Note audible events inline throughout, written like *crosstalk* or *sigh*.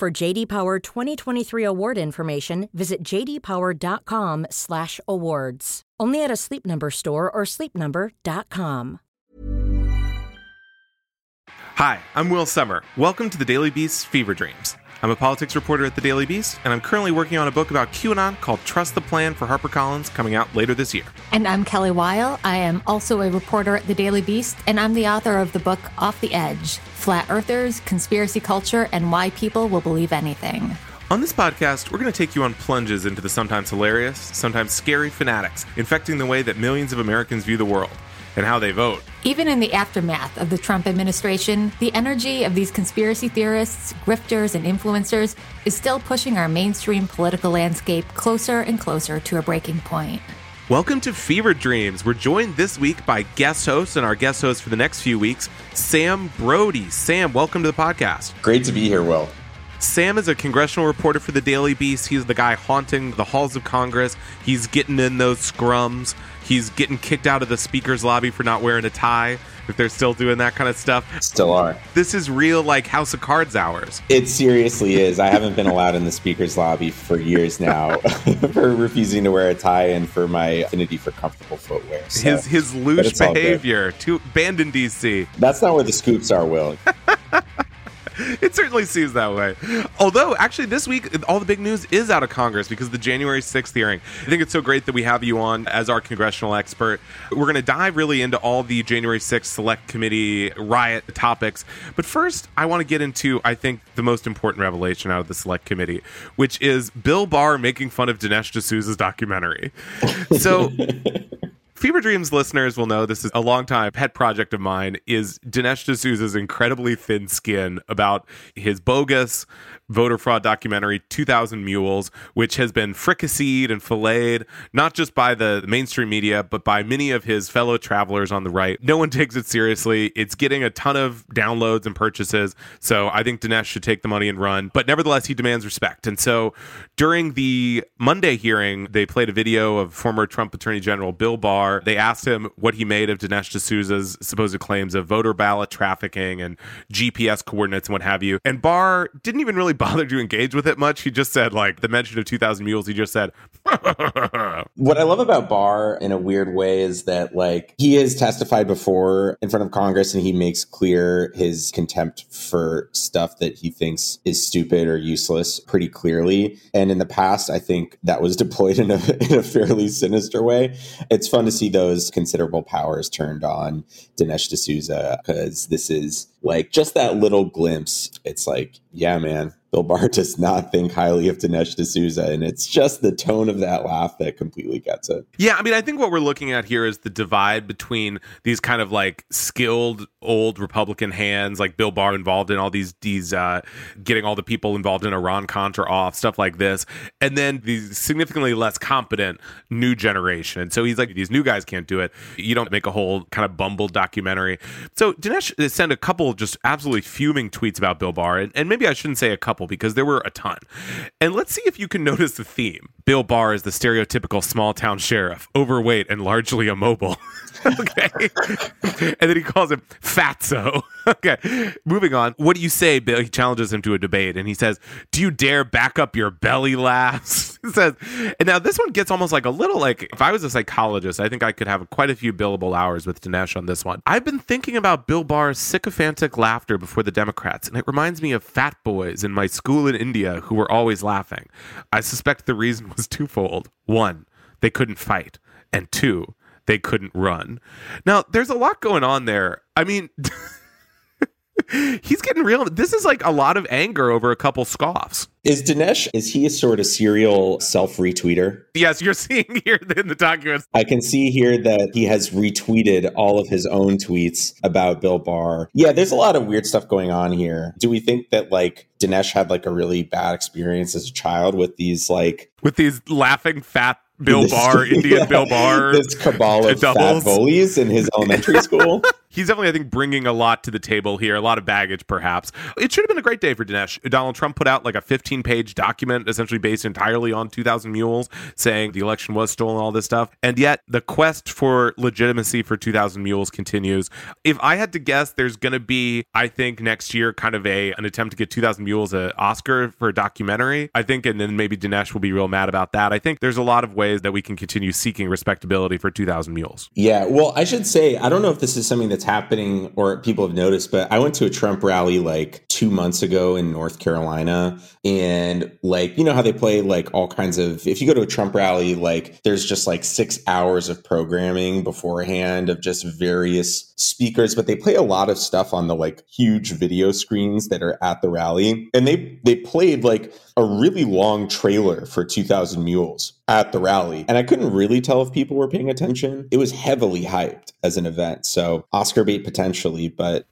For JD Power 2023 award information, visit jdpower.com/awards. Only at a Sleep Number store or sleepnumber.com. Hi, I'm Will Sommer. Welcome to the Daily Beast's Fever Dreams. I'm a politics reporter at the Daily Beast, and I'm currently working on a book about QAnon called Trust the Plan for HarperCollins coming out later this year. And I'm Kelly Weil. I am also a reporter at the Daily Beast, and I'm the author of the book Off the Edge Flat Earthers, Conspiracy Culture, and Why People Will Believe Anything. On this podcast, we're going to take you on plunges into the sometimes hilarious, sometimes scary fanatics infecting the way that millions of Americans view the world and how they vote. Even in the aftermath of the Trump administration, the energy of these conspiracy theorists, grifters, and influencers is still pushing our mainstream political landscape closer and closer to a breaking point. Welcome to Fever Dreams. We're joined this week by guest hosts, and our guest host for the next few weeks, Sam Brodey. Sam, welcome to the podcast. Great to be here, Will. Sam is a congressional reporter for the Daily Beast. He's the guy haunting the halls of Congress. He's getting in those scrums. He's getting kicked out of the speaker's lobby for not wearing a tie. If they're still doing that kind of stuff, still are. This is real, like House of Cards hours. It seriously is. I haven't been allowed in the speaker's lobby for years now *laughs* for refusing to wear a tie and for my affinity for comfortable footwear. So, his his loose behavior to banned in DC. That's not where the scoops are, Will. *laughs* *laughs* it certainly seems that way. Although, actually, this week, all the big news is out of Congress because the January 6th hearing. I think it's so great that we have you on as our congressional expert. We're going to dive really into all the January 6th Select Committee riot topics. But first, I want to get into, I think, the most important revelation out of the Select Committee, which is Bill Barr making fun of Dinesh D'Souza's documentary. *laughs* So. Fever Dreams listeners will know this is a long time pet project of mine is Dinesh D'Souza's incredibly thin skin about his bogus voter fraud documentary 2000 Mules, which has been fricasseed and filleted not just by the mainstream media but by many of his fellow travelers on the right. No one takes it seriously. It's getting a ton of downloads and purchases. So I think Dinesh should take the money and run, but nevertheless he demands respect. And so during the Monday hearing, they played a video of former Trump Attorney General Bill Barr. They asked him what he made of Dinesh D'Souza's supposed claims of voter ballot trafficking and GPS coordinates and what have you. And Barr didn't even really *laughs* bother to engage with it much. He just said, like, the mention of 2000 Mules, he just said, *laughs* What I love about Barr in a weird way is that, like, he has testified before in front of Congress and he makes clear his contempt for stuff that he thinks is stupid or useless pretty clearly. And in the past, I think that was deployed in a, *laughs* in a fairly sinister way. It's fun to see those considerable powers turned on Dinesh D'Souza because this is like just that little glimpse. It's like, yeah, man, Bill Barr *laughs* does not think highly of Dinesh D'Souza, and it's just the tone of that laugh that completely gets it. Yeah, I mean, I think what we're looking at here is the divide between these kind of like skilled old Republican hands, like Bill Barr involved in all these these uh, getting all the people involved in Iran Contra off stuff like this, and then these significantly less competent new generation. And so he's like, these new guys can't do it. You don't make a whole kind of bumbled documentary. So Dinesh sent a couple just absolutely fuming tweets about Bill Barr, and, and maybe I shouldn't say a couple because there were a ton. And let's see if you can notice the theme. Bill Barr is the stereotypical small town sheriff, overweight and largely immobile. *laughs* okay. and then he calls him Fatso. *laughs* okay. Moving on. What do you say, Bill? He challenges him to a debate and he says, Do you dare back up your belly laughs? he says, and now this one gets almost like a little like if I was a psychologist, I think I could have quite a few billable hours with Dinesh on this one. I've been thinking about Bill Barr's sycophantic laughter before the Democrats, and it reminds me of fat boys in my school in India who were always laughing. I suspect the reason was twofold. One, they couldn't fight. And two, they couldn't run. Now, there's a lot going on there. I mean, *laughs* *laughs* He's getting real. This is like a lot of anger over a couple scoffs. Is Dinesh, is he a sort of serial self retweeter? Yes, you're *laughs* seeing here in the documents. I can see here that he has retweeted all of his own tweets about Bill Barr. Yeah, there's a lot of weird stuff going on here. Do we think that like Dinesh had like a really bad experience as a child with these like with these laughing fat Bill Barr, *laughs* Indian yeah, Bill Barr, this cabal of fat bullies in his elementary school. He's definitely, I think, bringing a lot to the table here, a lot of baggage, perhaps. It should have been a great day for Dinesh. Donald Trump put out like a 15 page document, essentially based entirely on 2,000 Mules, saying the election was stolen, all this stuff. And yet, the quest for legitimacy for 2,000 Mules continues. If I had to guess, there's going to be, I think, next year, kind of a an attempt to get 2,000 Mules an Oscar for a documentary. I think, and then maybe Dinesh will be real mad about that. I think there's a lot of ways that we can continue seeking respectability for 2,000 Mules. Yeah. Well, I should say, I don't know if this is something that's that's happening or people have noticed, but I went to a Trump rally like two months ago in North Carolina. And like, you know how they play like all kinds of, if you go to a Trump rally, like there's just like six hours of programming beforehand of just various speakers, but they play a lot of stuff on the like huge video screens that are at the rally. And they, they played like a really long trailer for 2000 Mules at the rally. And I couldn't really tell if people were paying attention. It was heavily hyped as an event. So Oscar bait potentially, but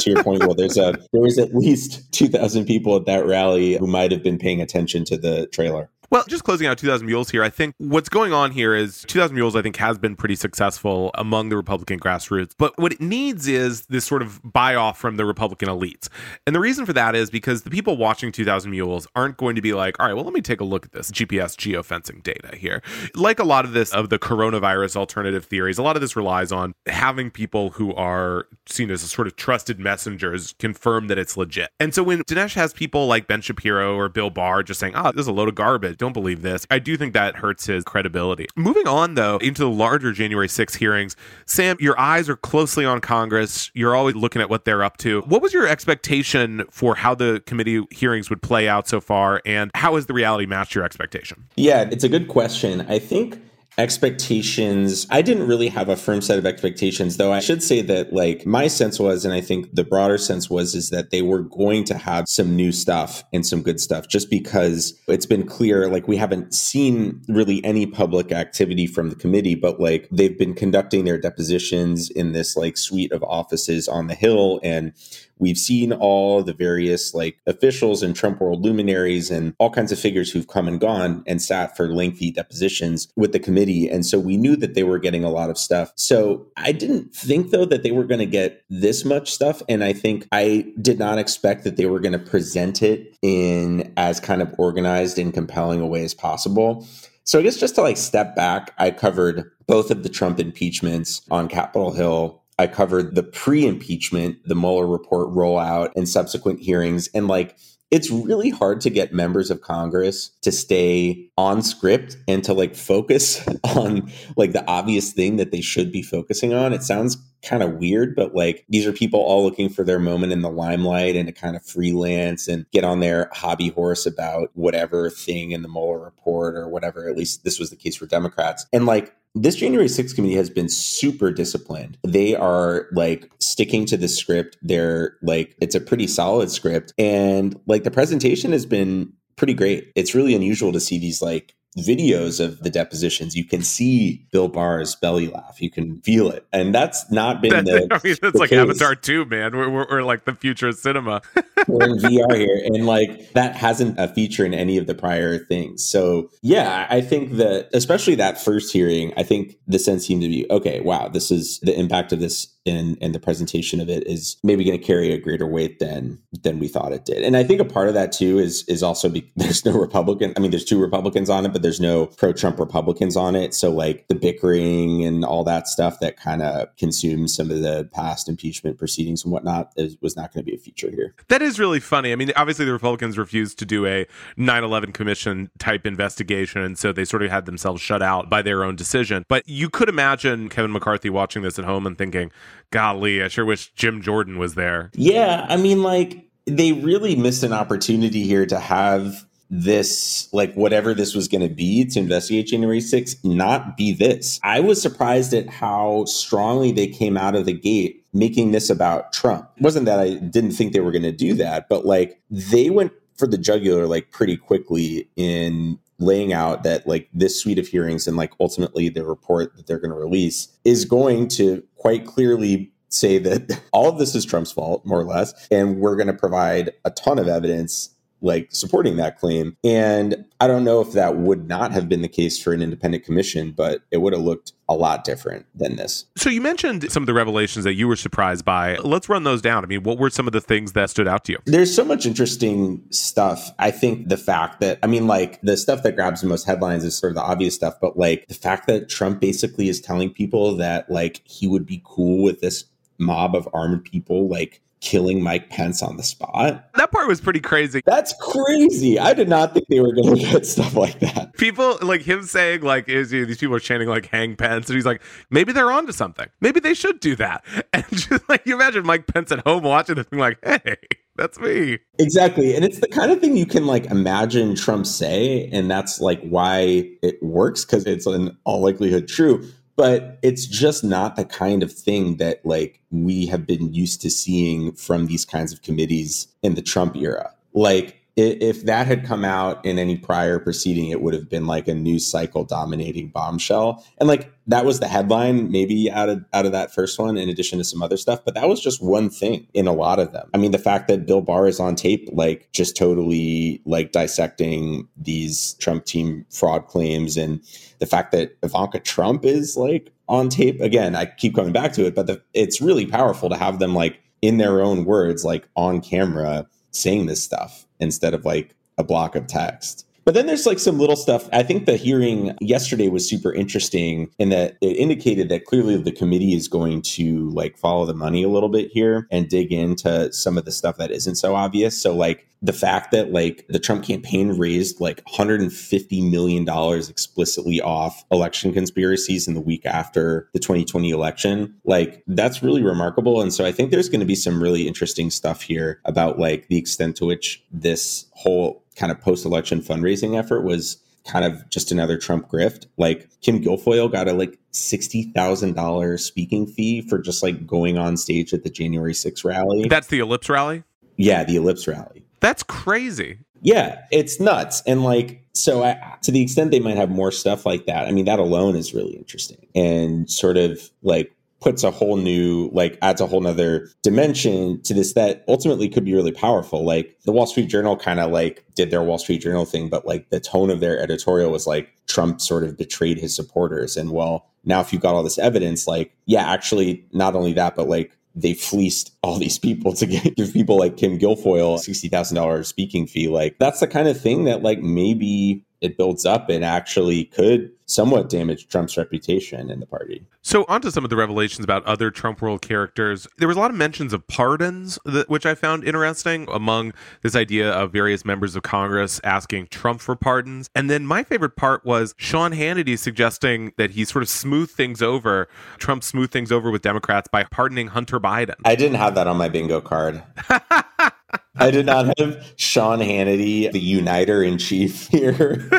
to your point, well, there's a *laughs* there was at least 2,000 people at that rally who might have been paying attention to the trailer. Well, just closing out 2000 Mules here, I think what's going on here is 2000 Mules, I think, has been pretty successful among the Republican grassroots. But what it needs is this sort of buy off from the Republican elites. And the reason for that is because the people watching 2000 Mules aren't going to be like, all right, well, let me take a look at this GPS geofencing data here. Like a lot of this of the coronavirus alternative theories, a lot of this relies on having people who are seen as a sort of trusted messengers confirm that it's legit. And so when Dinesh has people like Ben Shapiro or Bill Barr just saying, oh, this is a load of garbage don't believe this. I do think that hurts his credibility. Moving on, though, into the larger January 6 hearings, Sam, your eyes are closely on Congress. You're always looking at what they're up to. What was your expectation for how the committee hearings would play out so far, and how has the reality matched your expectation? Yeah, it's a good question. I think expectations. I didn't really have a firm set of expectations though. I should say that like my sense was and i think the broader sense was is that they were going to have some new stuff and some good stuff just because it's been clear like we haven't seen really any public activity from the committee but like they've been conducting their depositions in this like suite of offices on the hill and We've seen all the various like officials and Trump world luminaries and all kinds of figures who've come and gone and sat for lengthy depositions with the committee. And so we knew that they were getting a lot of stuff. So I didn't think though that they were going to get this much stuff. And I think I did not expect that they were going to present it in as kind of organized and compelling a way as possible. So I guess just to like step back, I covered both of the Trump impeachments on Capitol Hill I covered the pre impeachment, the Mueller report rollout, and subsequent hearings. And like, it's really hard to get members of Congress to stay on script and to like focus *laughs* on like the obvious thing that they should be focusing on. It sounds kind of weird, but like these are people all looking for their moment in the limelight and to kind of freelance and get on their hobby horse about whatever thing in the Mueller report or whatever. At least this was the case for Democrats. And like this January 6th committee has been super disciplined. They are like sticking to the script. They're like, it's a pretty solid script. And like the presentation has been pretty great. It's really unusual to see these like videos of the depositions, you can see Bill Barr's belly laugh. You can feel it, and that's not been the. *laughs* I mean, it's like case. Avatar two, man. We're, we're, we're, like the future of cinema. *laughs* we're in VR here, and like that hasn't a feature in any of the prior things. So yeah, I think that especially that first hearing, I think the sense seemed to be okay. Wow, this is the impact of this and and the presentation of it is maybe going to carry a greater weight than than we thought it did. And I think a part of that too is is also be, *laughs* there's no Republican. I mean, there's two Republicans on it, but there's no pro Trump Republicans on it. So like the bickering and all that stuff that kind of consumes some of the past impeachment proceedings and whatnot is, was not going to be a feature here. That is really funny. I mean, obviously the Republicans refused to do a 9/11 commission type investigation, and so they sort of had themselves shut out by their own decision. But you could imagine Kevin McCarthy watching this at home and thinking golly, I sure wish Jim Jordan was there. Yeah, I mean, like they really missed an opportunity here to have this, like whatever this was going to be to investigate January 6th, not be this. I was surprised at how strongly they came out of the gate making this about Trump. It wasn't that I didn't think they were going to do that, but like they went for the jugular like pretty quickly in laying out that like this suite of hearings and like ultimately the report that they're going to release is going to quite clearly say that *laughs* all of this is Trump's fault, more or less, and we're going to provide a ton of evidence like supporting that claim. And I don't know if that would not have been the case for an independent commission, but it would have looked a lot different than this. So you mentioned some of the revelations that you were surprised by. Let's run those down. I mean, what were some of the things that stood out to you? There's so much interesting stuff. I think the fact that I mean like the stuff that grabs the most headlines is sort of the obvious stuff, but like the fact that Trump basically is telling people that like he would be cool with this mob of armed people like killing Mike Pence on the spot. That part was pretty crazy. That's crazy. I did not think they were going *laughs* to get stuff like that. People like him saying like is these people are chanting like hang Pence and he's like maybe they're onto something. Maybe they should do that. *laughs* And just like you imagine Mike Pence at home watching the thing like hey that's me. Exactly. And it's the kind of thing you can like imagine Trump say and that's like why it works cuz it's in all likelihood true but it's just not the kind of thing that like we have been used to seeing from these kinds of committees in the Trump era. Like if that had come out in any prior proceeding, it would have been like a news cycle dominating bombshell. And like that was the headline, maybe out of out of that first one, in addition to some other stuff. But that was just one thing in a lot of them. I mean, the fact that Bill Barr is on tape, like just totally like dissecting these Trump team fraud claims, and the fact that Ivanka Trump is like on tape again. I keep coming back to it, but the, it's really powerful to have them like in their own words, like on camera saying this stuff instead of like a block of text. But then there's like some little stuff. I think the hearing yesterday was super interesting in that it indicated that clearly the committee is going to like follow the money a little bit here and dig into some of the stuff that isn't so obvious. So like the fact that like the Trump campaign raised like 150 million dollars explicitly off election conspiracies in the week after the 2020 election, like that's really remarkable. And so I think there's going to be some really interesting stuff here about like the extent to which this whole kind of post election fundraising effort was kind of just another Trump grift. Like Kim Guilfoyle got a like sixty thousand dollars speaking fee for just like going on stage at the January 6th rally. That's the Ellipse rally. Yeah, the Ellipse rally. That's crazy. Yeah, it's nuts. And like, so I, to the extent they might have more stuff like that, I mean, that alone is really interesting and sort of like puts a whole new like adds a whole nother dimension to this that ultimately could be really powerful like the wall street journal kind of like did their wall street journal thing but like the tone of their editorial was like trump sort of betrayed his supporters and well now if you've got all this evidence like yeah actually not only that but like they fleeced all these people to get, give people like Kim Guilfoyle $60,000 speaking fee. Like that's the kind of thing that like maybe it builds up and actually could somewhat damage Trump's reputation in the party. So, on to some of the revelations about other Trump world characters. There was a lot of mentions of pardons, that, which I found interesting among this idea of various members of Congress asking Trump for pardons. And then my favorite part was Sean Hannity suggesting that he sort of smooth things over, Trump smooth things over with Democrats by pardoning Hunter Biden. I didn't have that on my bingo card. *laughs* *laughs* I did not have Sean Hannity, the uniter in chief *laughs* here.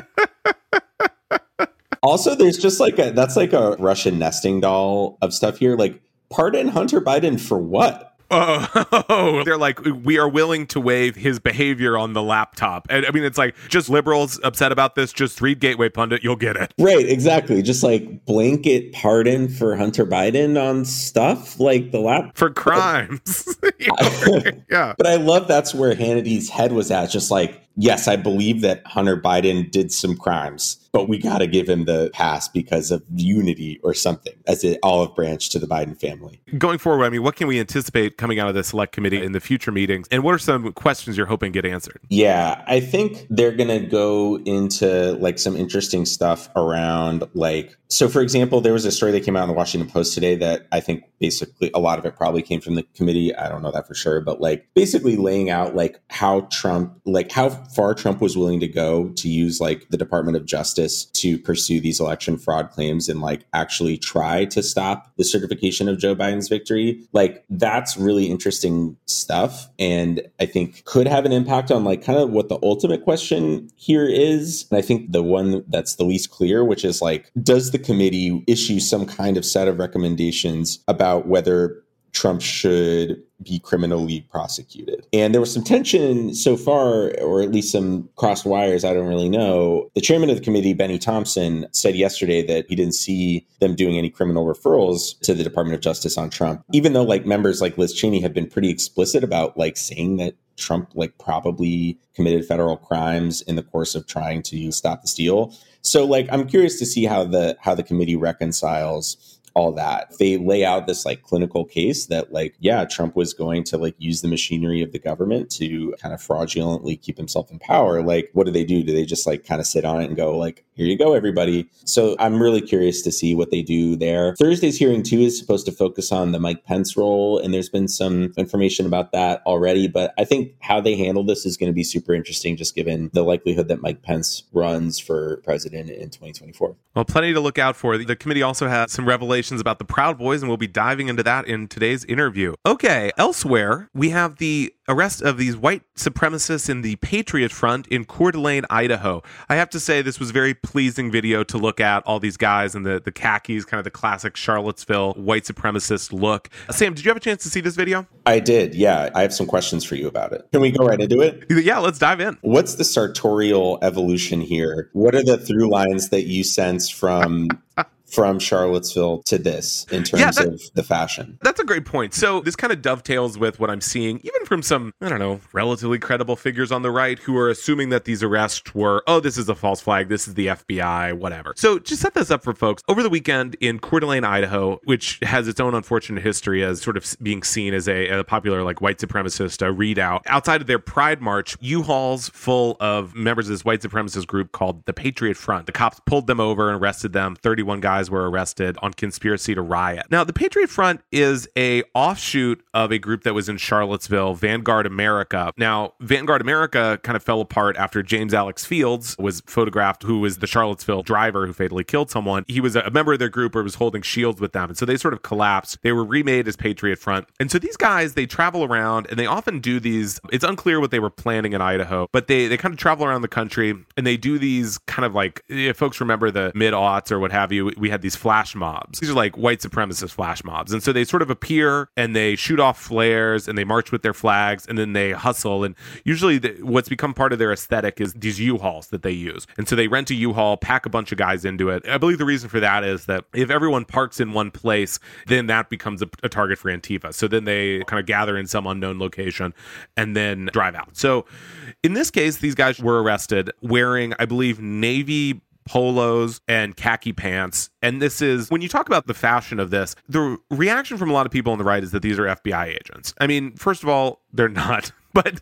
also, there's just like a that's like a Russian nesting doll of stuff here. Like, pardon Hunter Biden for what? Oh, *laughs* they're like, we are willing to waive his behavior on the laptop. And I mean, it's like, just liberals upset about this, just read Gateway Pundit, you'll get it. Right, exactly. Just like blanket pardon for Hunter Biden on stuff like the lap. For crimes. *laughs* *laughs* yeah. But I love that's where Hannity's head was at. Just like, yes, I believe that Hunter Biden did some crimes, but we got to give him the pass because of unity or something as an olive branch to the Biden family. Going forward, I mean, what can we anticipate coming out of the select committee in the future meetings? And what are some questions you're hoping get answered? Yeah, I think they're going to go into like some interesting stuff around like, so for example, there was a story that came out in the Washington Post today that I think basically a lot of it probably came from the committee. I don't know that for sure, but like basically laying out like how Trump, like how far Trump was willing to go to use like the Department of Justice to pursue these election fraud claims and like actually try to stop the certification of Joe Biden's victory. Like that's really interesting stuff. And I think could have an impact on like kind of what the ultimate question here is. And I think the one that's the least clear, which is like, does the committee issue some kind of set of recommendations about whether Trump should be criminally prosecuted. And there was some tension so far, or at least some crossed wires, I don't really know. The chairman of the committee, Bennie Thompson, said yesterday that he didn't see them doing any criminal referrals to the Department of Justice on Trump, even though like members like Liz Cheney have been pretty explicit about like saying that Trump like probably committed federal crimes in the course of trying to stop the steal. So like I'm curious to see how the how the committee reconciles all that. They lay out this like clinical case that like, yeah, Trump was going to like use the machinery of the government to kind of fraudulently keep himself in power. Like, what do they do? Do they just like kind of sit on it and go like, here you go, everybody? So I'm really curious to see what they do there. Thursday's hearing too is supposed to focus on the Mike Pence role, and there's been some information about that already. But I think how they handle this is going to be super interesting, just given the likelihood that Mike Pence runs for president in 2024. Well, plenty to look out for. The committee also has some revelations about the Proud Boys, and we'll be diving into that in today's interview. Okay, elsewhere, we have the arrest of these white supremacists in the Patriot Front in Coeur d'Alene, Idaho. I have to say, this was very pleasing video to look at all these guys in the, the khakis, kind of the classic Charlottesville white supremacist look. Sam, did you have a chance to see this video? I did, yeah. I have some questions for you about it. Can we go right into it? Yeah, let's dive in. What's the sartorial evolution here? What are the through lines that you sense from from Charlottesville to this in terms yeah, that, of the fashion. That's a great point. So this kind of dovetails with what I'm seeing, even from some, I don't know, relatively credible figures on the right who are assuming that these arrests were, oh, this is a false flag, this is the FBI, whatever. So just set this up for folks. Over the weekend in Coeur d'Alene, Idaho, which has its own unfortunate history as sort of being seen as a, a popular like white supremacist uh, redoubt, outside of their Pride March, U-Hauls full of members of this white supremacist group called the Patriot Front. The cops pulled them over and arrested them. 31 guys guys were arrested on conspiracy to riot. Now, the Patriot Front is a offshoot of a group that was in Charlottesville, Vanguard America. Now, Vanguard America kind of fell apart after James Alex Fields was photographed, who was the Charlottesville driver who fatally killed someone. He was a member of their group or was holding shields with them. And so they sort of collapsed. They were remade as Patriot Front. And so these guys, they travel around and they often do these. It's unclear what they were planning in Idaho, but they, they kind of travel around the country and they do these kind of like, if folks remember the mid aughts or what have you, we had these flash mobs. These are like white supremacist flash mobs. And so they sort of appear and they shoot off flares and they march with their flags and then they hustle. And usually the, what's become part of their aesthetic is these U-Hauls that they use. And so they rent a U-Haul, pack a bunch of guys into it. I believe the reason for that is that if everyone parks in one place, then that becomes a, a target for Antifa. So then they kind of gather in some unknown location and then drive out. So in this case, these guys were arrested wearing, I believe, navy polos and khaki pants. And this is when you talk about the fashion of this, the reaction from a lot of people on the right is that these are FBI agents. I mean, first of all, they're not. *laughs* But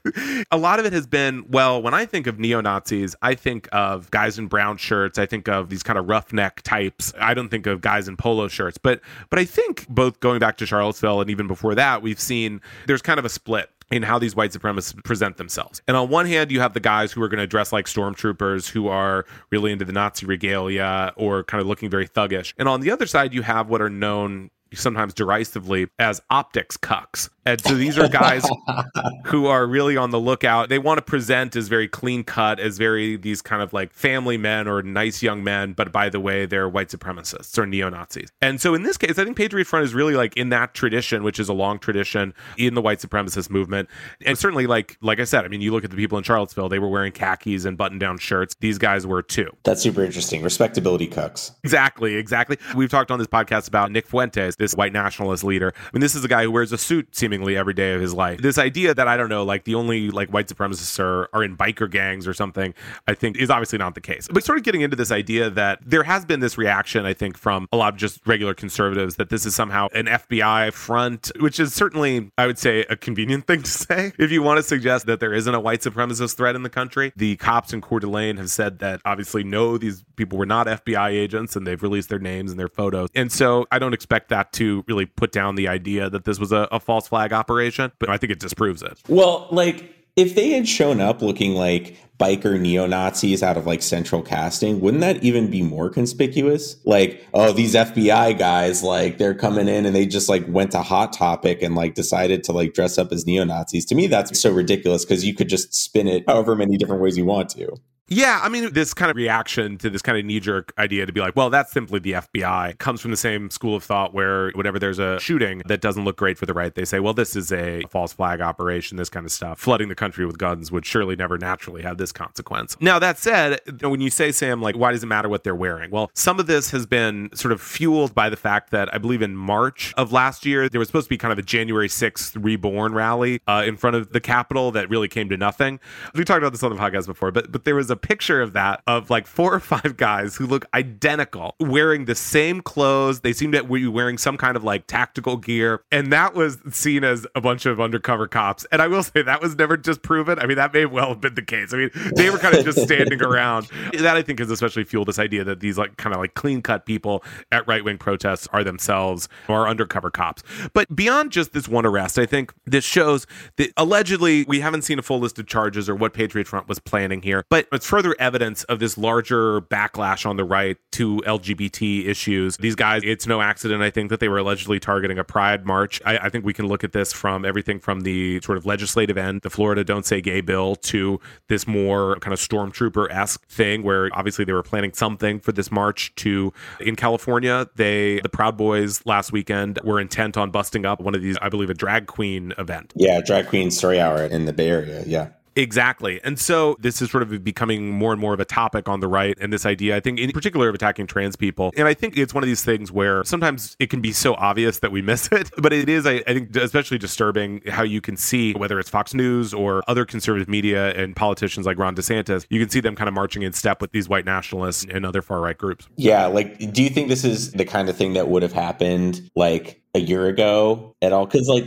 a lot of it has been, well, when I think of neo Nazis, I think of guys in brown shirts. I think of these kind of roughneck types. I don't think of guys in polo shirts. But but I think both going back to Charlottesville and even before that, we've seen there's kind of a split in how these white supremacists present themselves. And on one hand, you have the guys who are going to dress like stormtroopers, who are really into the Nazi regalia or kind of looking very thuggish. And on the other side, you have what are known sometimes derisively as optics cucks and so these are guys *laughs* who are really on the lookout. They want to present as very clean cut, as very these kind of like family men or nice young men, but by the way, they're white supremacists or neo Nazis. And so in this case, I think Patriot Front is really like in that tradition, which is a long tradition in the white supremacist movement. And certainly, like like I said, I mean, you look at the people in Charlottesville; they were wearing khakis and button down shirts. These guys were too. That's super interesting. Respectability cucks. Exactly, exactly. We've talked on this podcast about Nick Fuentes, this white nationalist leader. I mean, this is a guy who wears a suit seemingly seemingly every day of his life. This idea that I don't know, like the only like white supremacists are, are in biker gangs or something, I think is obviously not the case. But sort of getting into this idea that there has been this reaction, I think, from a lot of just regular conservatives that this is somehow an FBI front, which is certainly, I would say, a convenient *laughs* thing to say. If you want to suggest that there isn't a white supremacist threat in the country, the cops in Coeur d'Alene have said that obviously no, these people were not FBI agents and they've released their names and their photos. And so I don't expect that to really put down the idea that this was a, a false flag flag operation, but I think it disproves it. Well, like if they had shown up looking like biker neo Nazis out of like central casting, wouldn't that even be more conspicuous? Like, oh, these FBI guys, like they're coming in and they just like went to Hot Topic and like decided to like dress up as neo Nazis. To me, that's so ridiculous because you could just spin it however many different ways you want to. Yeah, I mean, this kind of reaction to this kind of knee jerk idea to be like, well, that's simply the FBI comes from the same school of thought where whenever there's a shooting that doesn't look great for the right, they say, well, this is a false flag operation, this kind of stuff. Flooding the country with guns would surely never naturally have this consequence. Now, that said, when you say, Sam, like, why does it matter what they're wearing? Well, some of this has been sort of fueled by the fact that I believe in March of last year, there was supposed to be kind of a January 6th reborn rally uh, in front of the Capitol that really came to nothing. We talked about this on the podcast before, but but there was a picture of that of like four or five guys who look identical, wearing the same clothes. They seemed to be wearing some kind of like tactical gear, and that was seen as a bunch of undercover cops. And I will say that was never just proven. I mean, that may well have been the case. I mean, they were kind of just standing *laughs* around. That I think has especially fueled this idea that these like kind of like clean cut people at right wing protests are themselves or undercover cops. But beyond just this one arrest, I think this shows that allegedly we haven't seen a full list of charges or what Patriot Front was planning here, but it's further evidence of this larger backlash on the right to LGBT issues. These guys, it's no accident, I think, that they were allegedly targeting a pride march. I, I think we can look at this from everything from the sort of legislative end, the Florida Don't Say Gay bill, to this more kind of stormtrooper esque thing where obviously they were planning something for this march to in California. They, the Proud Boys last weekend, were intent on busting up one of these, I believe, a drag queen event. Yeah, drag queen story hour in the Bay Area. Yeah. Exactly. And so this is sort of becoming more and more of a topic on the right. And this idea, I think, in particular, of attacking trans people. And I think it's one of these things where sometimes it can be so obvious that we miss *laughs* it. But it is, I, I think, especially disturbing how you can see whether it's Fox News or other conservative media and politicians like Ron DeSantis, you can see them kind of marching in step with these white nationalists and other far right groups. Yeah. Like, do you think this is the kind of thing that would have happened like a year ago at all? Because, like,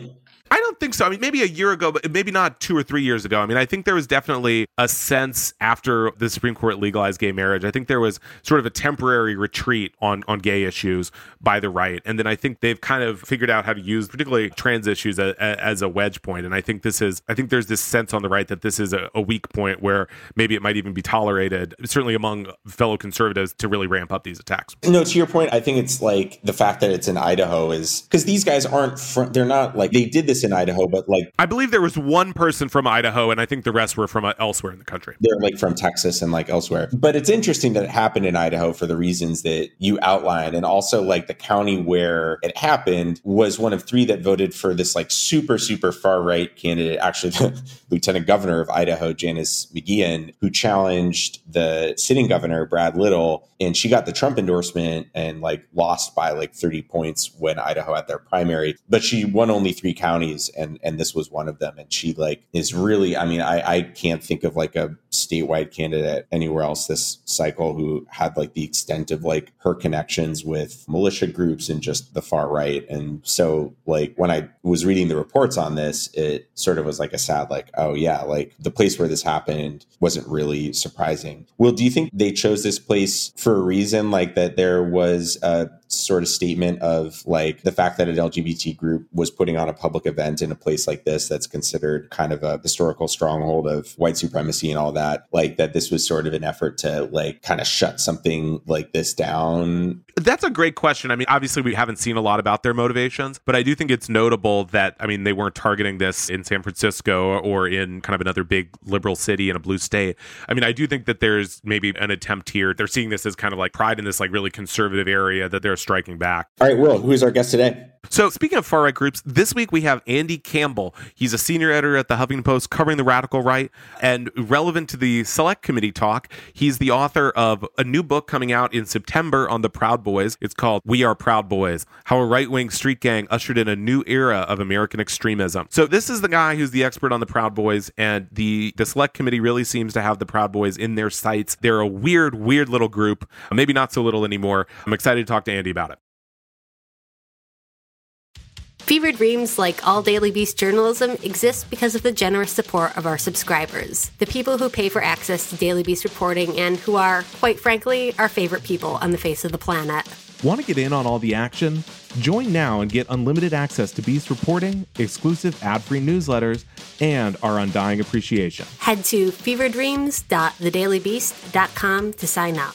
I don't think so. I mean, maybe a year ago, but maybe not two or three years ago. I mean, I think there was definitely a sense after the Supreme Court legalized gay marriage. I think there was sort of a temporary retreat on on gay issues by the right, and then I think they've kind of figured out how to use particularly trans issues as, as a wedge point. And I think this is, I think there's this sense on the right that this is a, a weak point where maybe it might even be tolerated, certainly among fellow conservatives, to really ramp up these attacks. No, to your point, I think it's like the fact that it's in Idaho is because these guys aren't, fr- they're not like they did this in Idaho, but like I believe there was one person from Idaho, and I think the rest were from uh, elsewhere in the country. They're like from Texas and like elsewhere. But it's interesting that it happened in Idaho for the reasons that you outlined, and also like the county where it happened was one of three that voted for this like super super far right candidate, actually *laughs* the lieutenant governor of Idaho, Janice McGeachin, who challenged the sitting governor Brad Little, and she got the Trump endorsement and like lost by like 30 points when Idaho had their primary, but she won only three counties and and this was one of them. And she like is really, I mean, I I can't think of like a statewide candidate anywhere else this cycle who had like the extent of like her connections with militia groups and just the far right. And so like when I was reading the reports on this, it sort of was like a sad like, oh yeah, like the place where this happened wasn't really surprising. well do you think they chose this place for a reason? Like that there was a sort of statement of like the fact that an LGBT group was putting on a public event in a place like this that's considered kind of a historical stronghold of white supremacy and all that, like that this was sort of an effort to like kind of shut something like this down? That's a great question. I mean, obviously, we haven't seen a lot about their motivations, but I do think it's notable that, I mean, they weren't targeting this in San Francisco or in kind of another big liberal city in a blue state. I mean, I do think that there's maybe an attempt here. They're seeing this as kind of like pride in this like really conservative area that they're striking back. All right, Will, who's our guest today? So, speaking of far right groups, this week we have Andy Campbell. He's a senior editor at the Huffington Post covering the radical right. And relevant to the select committee talk, he's the author of a new book coming out in September on the Proud Boys. It's called We Are Proud Boys How a Right Wing Street Gang Ushered in a New Era of American Extremism. So, this is the guy who's the expert on the Proud Boys. And the, the select committee really seems to have the Proud Boys in their sights. They're a weird, weird little group, maybe not so little anymore. I'm excited to talk to Andy about it. Fever Dreams, like all Daily Beast journalism, exists because of the generous support of our subscribers, the people who pay for access to Daily Beast reporting and who are, quite frankly, our favorite people on the face of the planet. Want to get in on all the action? Join now and get unlimited access to Beast reporting, exclusive ad free newsletters, and our undying appreciation. Head to feverdreams.thedailybeast.com to sign up.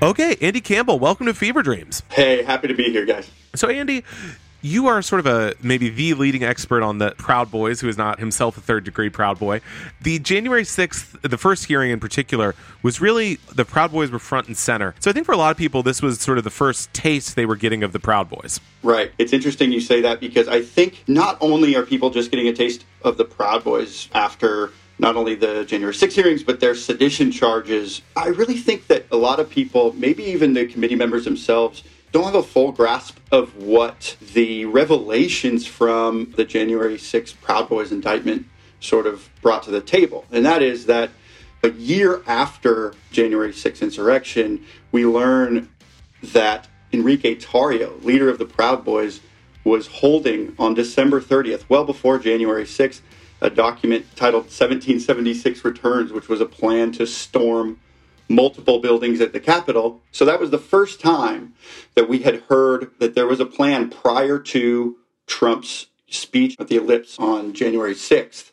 Okay, Andy Campbell, welcome to Fever Dreams. Hey, happy to be here, guys. So, Andy, you are sort of a maybe the leading expert on the Proud Boys, who is not himself a third degree Proud Boy. The January 6th, the first hearing in particular, was really the Proud Boys were front and center. So I think for a lot of people, this was sort of the first taste they were getting of the Proud Boys. Right. It's interesting you say that because I think not only are people just getting a taste of the Proud Boys after not only the January 6 hearings, but their sedition charges. I really think that a lot of people, maybe even the committee members themselves, don't have a full grasp of what the revelations from the January 6 Proud Boys indictment sort of brought to the table. And that is that a year after January 6 insurrection, we learn that Enrique Tarrio, leader of the Proud Boys, was holding on December 30th, well before January 6th, a document titled 1776 Returns, which was a plan to storm multiple buildings at the Capitol. So that was the first time that we had heard that there was a plan prior to Trump's speech at the Ellipse on January 6th.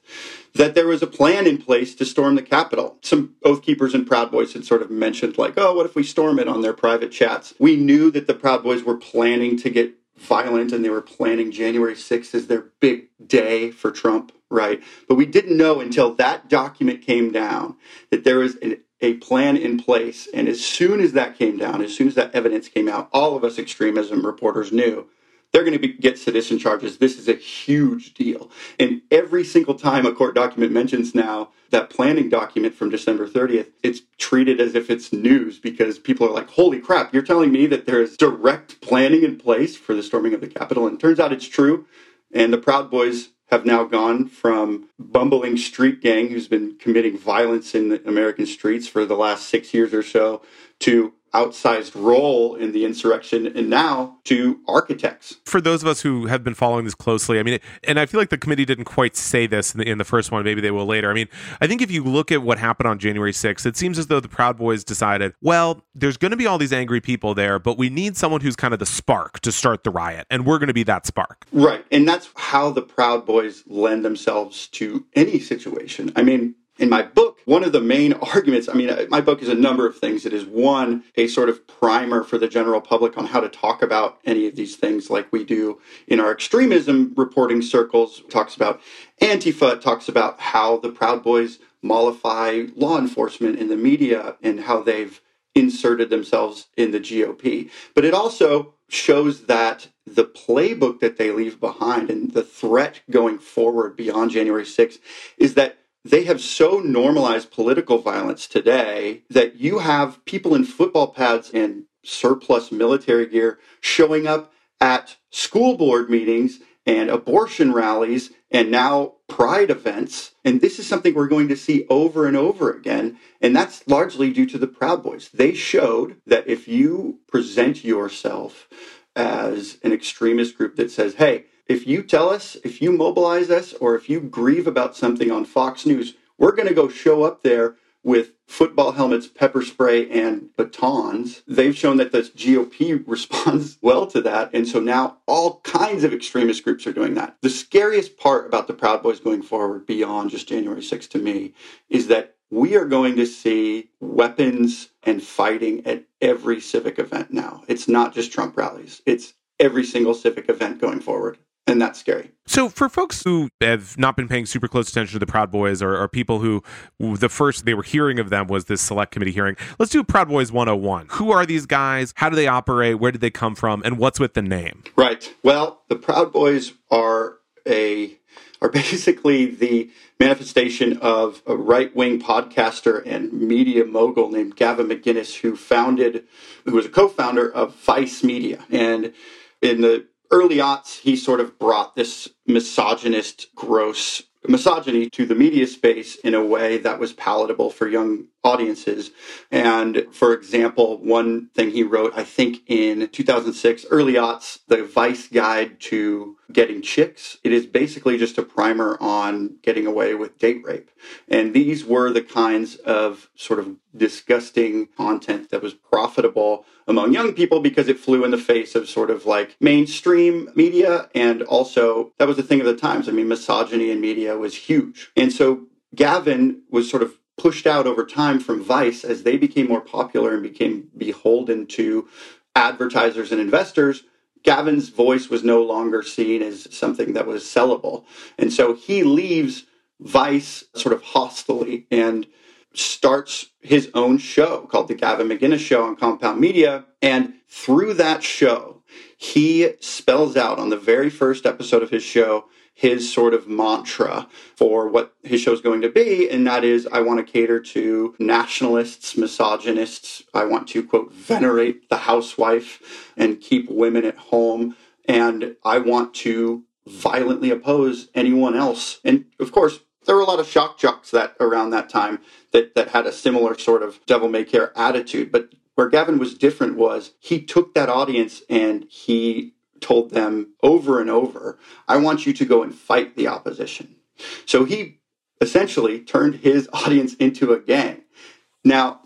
That there was a plan in place to storm the Capitol. Some Oath Keepers and Proud Boys had sort of mentioned, like, oh, what if we storm it on their private chats? We knew that the Proud Boys were planning to get violent and they were planning January 6th as their big day for Trump, right? But we didn't know until that document came down that there was an, a plan in place. And as soon as that came down, as soon as that evidence came out, all of us extremism reporters knew they're going to be, get sedition charges. This is a huge deal. And every single time a court document mentions now that planning document from December 30th, it's treated as if it's news because people are like, holy crap, you're telling me that there's direct planning in place for the storming of the Capitol. And turns out it's true. And the Proud Boys have now gone from bumbling street gang who's been committing violence in the American streets for the last six years or so to outsized role in the insurrection and now to architects. For those of us who have been following this closely, I mean, and I feel like the committee didn't quite say this in the, in the first one, maybe they will later. I mean, I think if you look at what happened on January 6th, it seems as though the Proud Boys decided, well, there's going to be all these angry people there, but we need someone who's kind of the spark to start the riot, and we're going to be that spark. Right. And that's how the Proud Boys lend themselves to any situation. I mean, in my book, one of the main arguments, I mean, uh, my book is a number of things. It is one, a sort of primer for the general public on how to talk about any of these things like we do in our extremism reporting circles. It talks about Antifa, talks about how the Proud Boys mollify law enforcement in the media and how they've inserted themselves in the GOP. But it also shows that the playbook that they leave behind and the threat going forward beyond January 6th is that they have so normalized political violence today that you have people in football pads and surplus military gear showing up at school board meetings and abortion rallies and now pride events. And this is something we're going to see over and over again. And that's largely due to the Proud Boys. They showed that if you present yourself as an extremist group that says, hey, if you tell us, if you mobilize us, or if you grieve about something on Fox News, we're going to go show up there with football helmets, pepper spray, and batons. They've shown that the GOP *laughs* responds well to that. And so now all kinds of extremist groups are doing that. The scariest part about the Proud Boys going forward beyond just January 6th to me is that we are going to see weapons and fighting at every civic event now. It's not just Trump rallies, it's every single civic event going forward and that's scary. So, for folks who have not been paying super close attention to the Proud Boys, or, or, people who the first they were hearing of them was this select committee hearing, let's do Proud Boys 101. Who are these guys? How do they operate? Where did they come from? And what's with the name? Right. Well, the Proud Boys are a are *laughs* basically the manifestation of a right wing podcaster and media mogul named Gavin McInnes, who founded, who was a co founder of Vice Media. And in the early aughts, he sort of brought this misogynist, gross misogyny to the media space in a way that was palatable for young audiences. And for example, one thing he wrote, I think in 2006, early aughts, the Vice Guide to Getting Chicks. It is basically just a primer on getting away with date rape. And these were the kinds of sort of disgusting content that was profitable among young people because it flew in the face of sort of like mainstream media. And also, that was the thing of the times. I mean, misogyny in media was huge. And so Gavin was sort of pushed out over time from Vice as they became more popular and became beholden to advertisers and investors. Gavin's voice was no longer seen as something that was sellable. And so he leaves Vice sort of hostily and starts his own show called The Gavin McInnes Show on Compound Media. And through that show, he spells out on the very first episode of his show his sort of mantra for what his show is going to be, and that is I want to cater to nationalists, misogynists. I want to, quote, venerate the housewife and keep women at home. And I want to violently oppose anyone else. And of course, there were a lot of shock jocks that around that time that, that had a similar sort of devil may care attitude. But where Gavin was different was he took that audience and he told them over and over, I want you to go and fight the opposition. So he essentially turned his *laughs* audience into a gang. Now,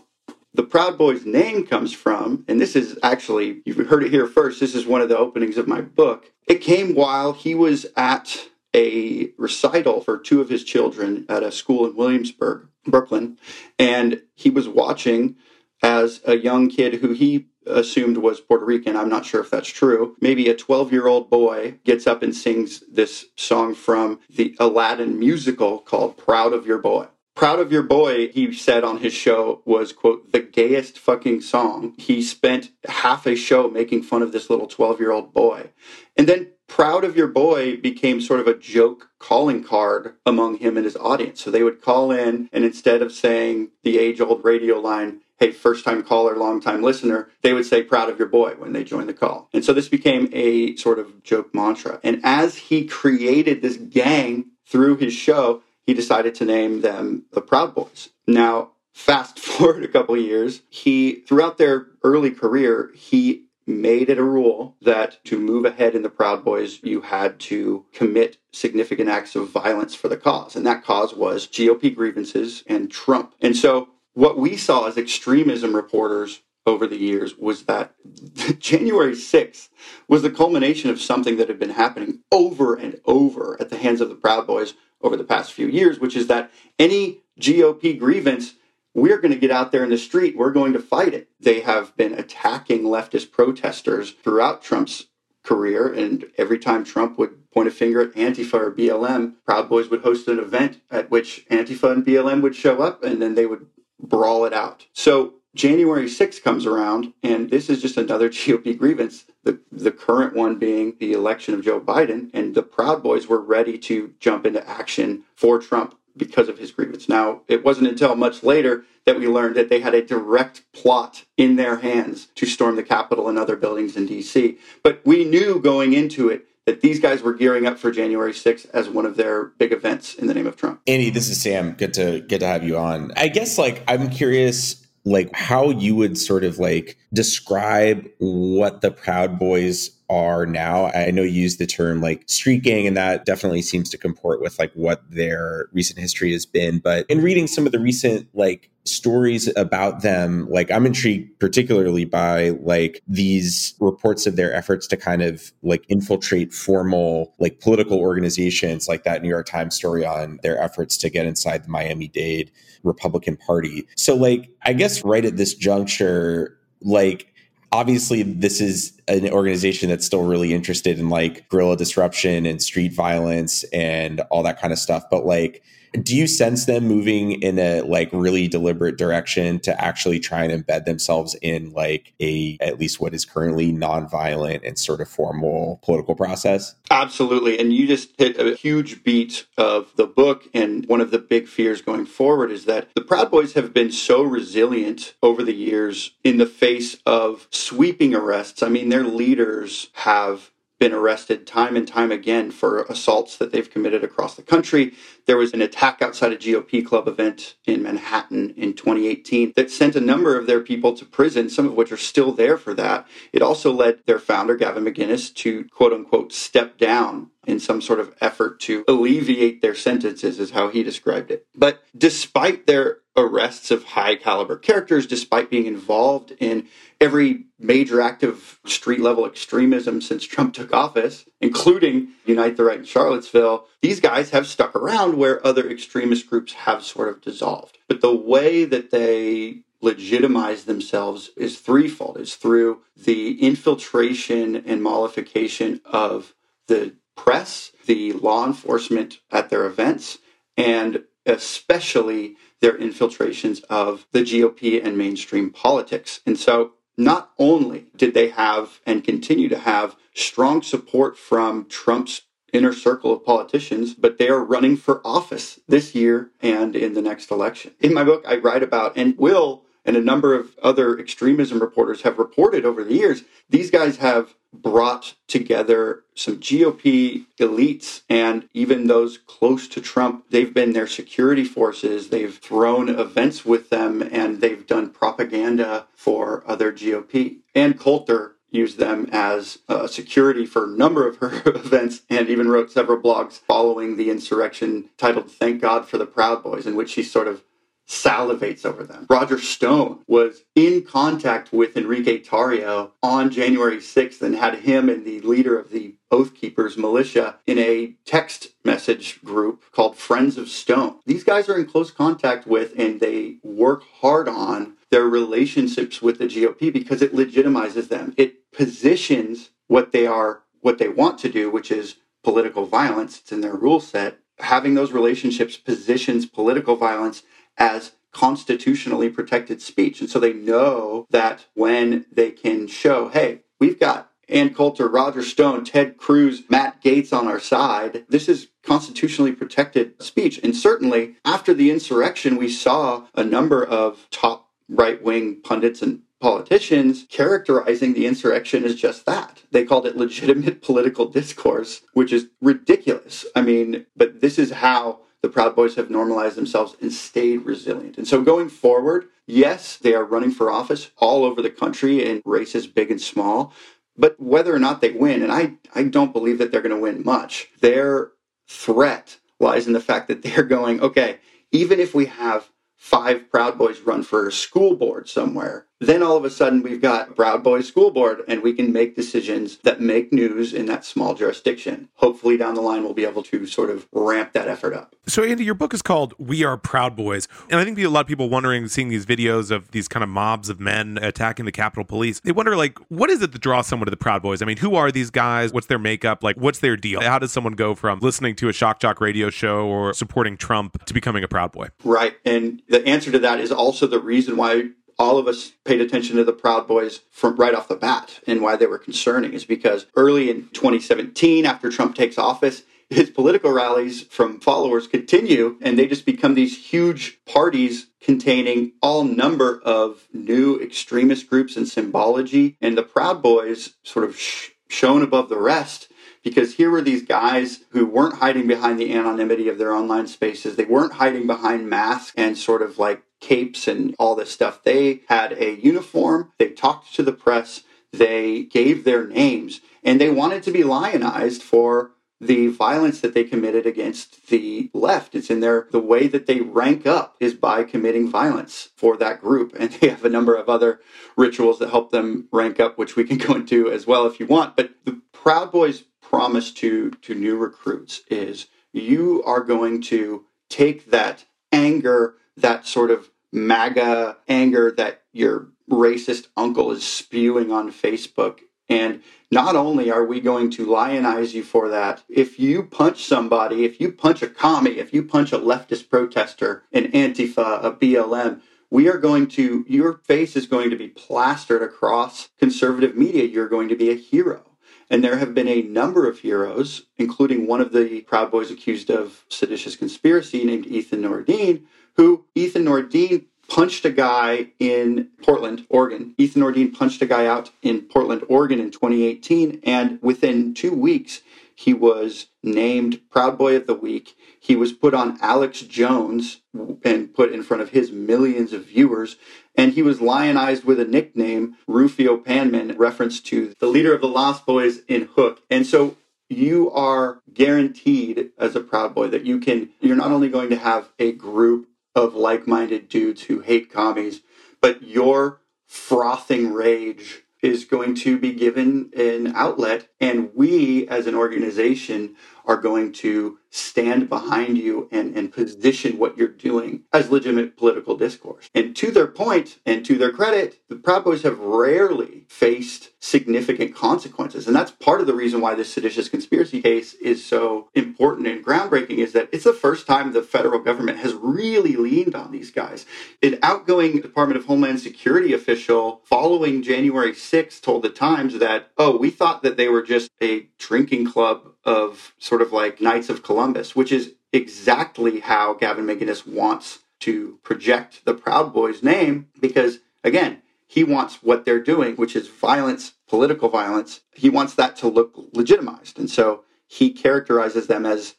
the Proud Boys name comes from, and this is actually, you've heard it here first, this is one of the openings of my book. It came while he was at a recital for two of his children at a school in Williamsburg, Brooklyn, and he was watching as a young kid who he assumed was Puerto Rican. I'm not sure if that's true. Maybe a 12 year old boy gets up and sings this song from the Aladdin musical called Proud of Your Boy. Proud of Your Boy, he said on his show, was, quote, the gayest fucking song. He spent half a show making fun of this little 12 year old boy. And then Proud of Your Boy became sort of a joke calling card among him and his audience. So they would call in, and instead of saying the age old radio line, hey, first time caller, long time listener, they would say, proud of your boy when they joined the call. And so this became a sort of joke mantra. And as he created this gang through his show, he decided to name them the Proud Boys. Now, fast *laughs* forward a couple years, he, throughout their early career, he made it a rule that to move ahead in the Proud Boys, you had to commit significant acts of violence for the cause. And that cause was GOP grievances and Trump. And so what we saw as extremism reporters over the years was that *laughs* January 6th was the culmination of something that had been happening over and over at the hands of the Proud Boys over the past few years, which is that any GOP grievance, we're going to get out there in the street, we're going to fight it. They have been attacking leftist protesters throughout Trump's career, and every time Trump would point a finger at Antifa or BLM, Proud Boys would host an event at which Antifa and BLM would show up, and then they would brawl it out. So January 6th comes around, and this is just another *laughs* GOP grievance. The, the current one being the election of Joe Biden, and the Proud Boys were ready to jump into action for Trump because of his grievance. Now, it wasn't until much later that we learned that they had a direct plot in their hands to storm the Capitol and other buildings in D.C. But we knew going into it that these guys were gearing up for January 6th as one of their big events in the name of Trump. Andy, this is Sam. Good to good to have you on. I guess like I'm curious like how you would sort of like describe what the Proud Boys are now. I know you use the term like street gang, and that definitely seems to comport with like what their recent history has been. But in reading some of the recent like stories about them, like I'm intrigued particularly by like these reports of their efforts to kind of like infiltrate formal like political organizations, like that New York Times story on their efforts to get inside the Miami Dade Republican Party. So like I guess right at this juncture, like obviously this is an organization that's still really interested in like guerrilla disruption and street violence and all that kind of stuff but like do you sense them moving in a like really deliberate direction to actually try and embed themselves in like a at least what is currently nonviolent and sort of formal political process? Absolutely. And you just hit a huge beat of the book. And one of the big fears going forward is that the proud boys have been so resilient over the years in the face of sweeping arrests. I mean their leaders have been arrested time and time again for assaults that they've committed across the country. There was an attack outside a GOP club event in Manhattan in 2018 that sent a number of their people to prison, some of which are still there for that. It also led their founder, Gavin McInnes, to quote unquote step down in some sort of effort to alleviate their sentences, is how he described it. But despite their arrests of high caliber characters, despite being involved in every major act of street level extremism since Trump took office, including Unite the Right in Charlottesville, these guys have stuck around where other extremist groups have sort of dissolved. But the way that they legitimize themselves is threefold. It's through the infiltration and mollification of the press, the law enforcement at their events, and especially their infiltrations of the GOP and mainstream politics. And so not only did they have and continue to have strong support from Trump's inner circle of politicians, but they are running for office this year and in the next election. In my book, I write about and will and a number of other extremism reporters have reported over the years, these guys have brought together some GOP elites and even those close to Trump. They've been their security forces. They've thrown events with them and they've done propaganda for other GOP. Ann Coulter used them as uh, security for a number of her *laughs* events and even wrote several blogs following the insurrection titled Thank God for the Proud Boys, in which she sort of salivates over them. Roger Stone was in contact with Enrique Tarrio on January 6th and had him and the leader of the Oath Keepers militia in a text message group called Friends of Stone. These guys are in close contact with and they work hard on their relationships with the GOP because it legitimizes them. It positions what they are, what they want to do, which is political violence. It's in their rule set. Having those relationships positions political violence as constitutionally protected speech. And so they know that when they can show, hey, we've got Ann Coulter, Roger Stone, Ted Cruz, Matt Gaetz on our side, this is constitutionally protected speech. And certainly after the insurrection, we saw a number of top right wing pundits and politicians characterizing the insurrection as just that. They called it legitimate *laughs* political discourse, which is ridiculous. I mean, but this is how the Proud Boys have normalized themselves and stayed resilient. And so going forward, yes, they are running for office all over the country in races big and small. But whether or not they win, and I, I don't believe that they're going to win much, their threat lies in the fact that they're going, okay, even if we have five Proud Boys run for a school board somewhere, then all of a sudden we've got Proud Boys School Board and we can make decisions that make news in that small jurisdiction. Hopefully down the line we'll be able to sort of ramp that effort up. So Andy, your book is called We Are Proud Boys. And I think a lot of people wondering, seeing these videos of these kind of mobs of men attacking the Capitol Police, they wonder like, what is it that draws someone to the Proud Boys? I mean, who are these guys? What's their makeup? Like, what's their deal? How does someone go from listening to a shock jock radio show or supporting Trump to becoming a Proud Boy? Right. And the answer to that is also the reason why all of us paid attention to the Proud Boys from right off the bat and why they were concerning is because early in 2017, after Trump takes office, his political rallies from followers continue and they just become these huge parties containing all number of new extremist groups and symbology and the proud boys sort of sh- shown above the rest because here were these guys who weren't hiding behind the anonymity of their online spaces. They weren't hiding behind masks and sort of like capes and all this stuff. They had a uniform, they talked to the press, they gave their names, and they wanted to be lionized for the violence that they committed against the left. It's in their the way that they rank up is by committing violence for that group. *laughs* And they have a number of other rituals that help them rank up, which we can go into as well if you want. But the Proud Boys promise to to new recruits is you are going to take that anger, that sort of MAGA anger that your racist uncle is spewing on Facebook. And not only are we going to lionize you for that, if you punch somebody, if you punch a commie, if you punch a leftist protester, an Antifa, a BLM, we are going to, your face is going to be plastered across conservative media. You're going to be a hero. And there have been a number of heroes, including one of the Proud Boys accused of seditious conspiracy named Ethan Nordean, who Ethan Nordean punched a guy in Portland, Oregon. Ethan Nordean punched a guy out in Portland, Oregon in 2018. And within two weeks, he was named Proud Boy of the Week. He was put on Alex Jones and put in front of his millions of viewers. And he was lionized with a nickname, Rufio Panman, reference to the leader of the Lost Boys in Hook. And so you are guaranteed as a Proud Boy that you can, you're not only going to have a group of like minded dudes who hate commies, but your frothing rage is going to be given an outlet. And we, as an organization, are going to stand behind you and, and position what you're doing as legitimate political discourse. And to their point and to their credit, the Proud Boys have rarely faced significant consequences. And that's part of the reason why this seditious conspiracy case is so important and groundbreaking is that it's the first time the federal government has really leaned on these guys. An outgoing Department of Homeland Security official following January 6th told the Times that, oh, we thought that they were just a drinking club of sort of like Knights of Columbus, which is exactly how Gavin McInnes wants to project the Proud Boys name because, again, he wants what they're doing, which is violence, political violence. He wants that to look legitimized. And so he characterizes them as